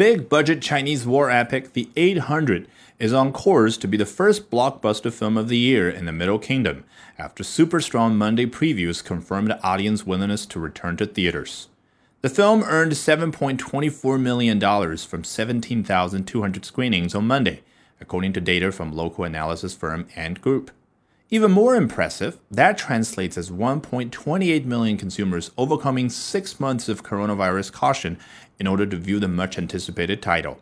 big budget Chinese war epic, The 800, is on course to be the first blockbuster film of the year in the Middle Kingdom, after super strong Monday previews confirmed audience willingness to return to theaters. The film earned $7.24 million from 17,200 screenings on Monday, according to data from local analysis firm Ant Group. Even more impressive, that translates as 1.28 million consumers overcoming six months of coronavirus caution in order to view the much anticipated title.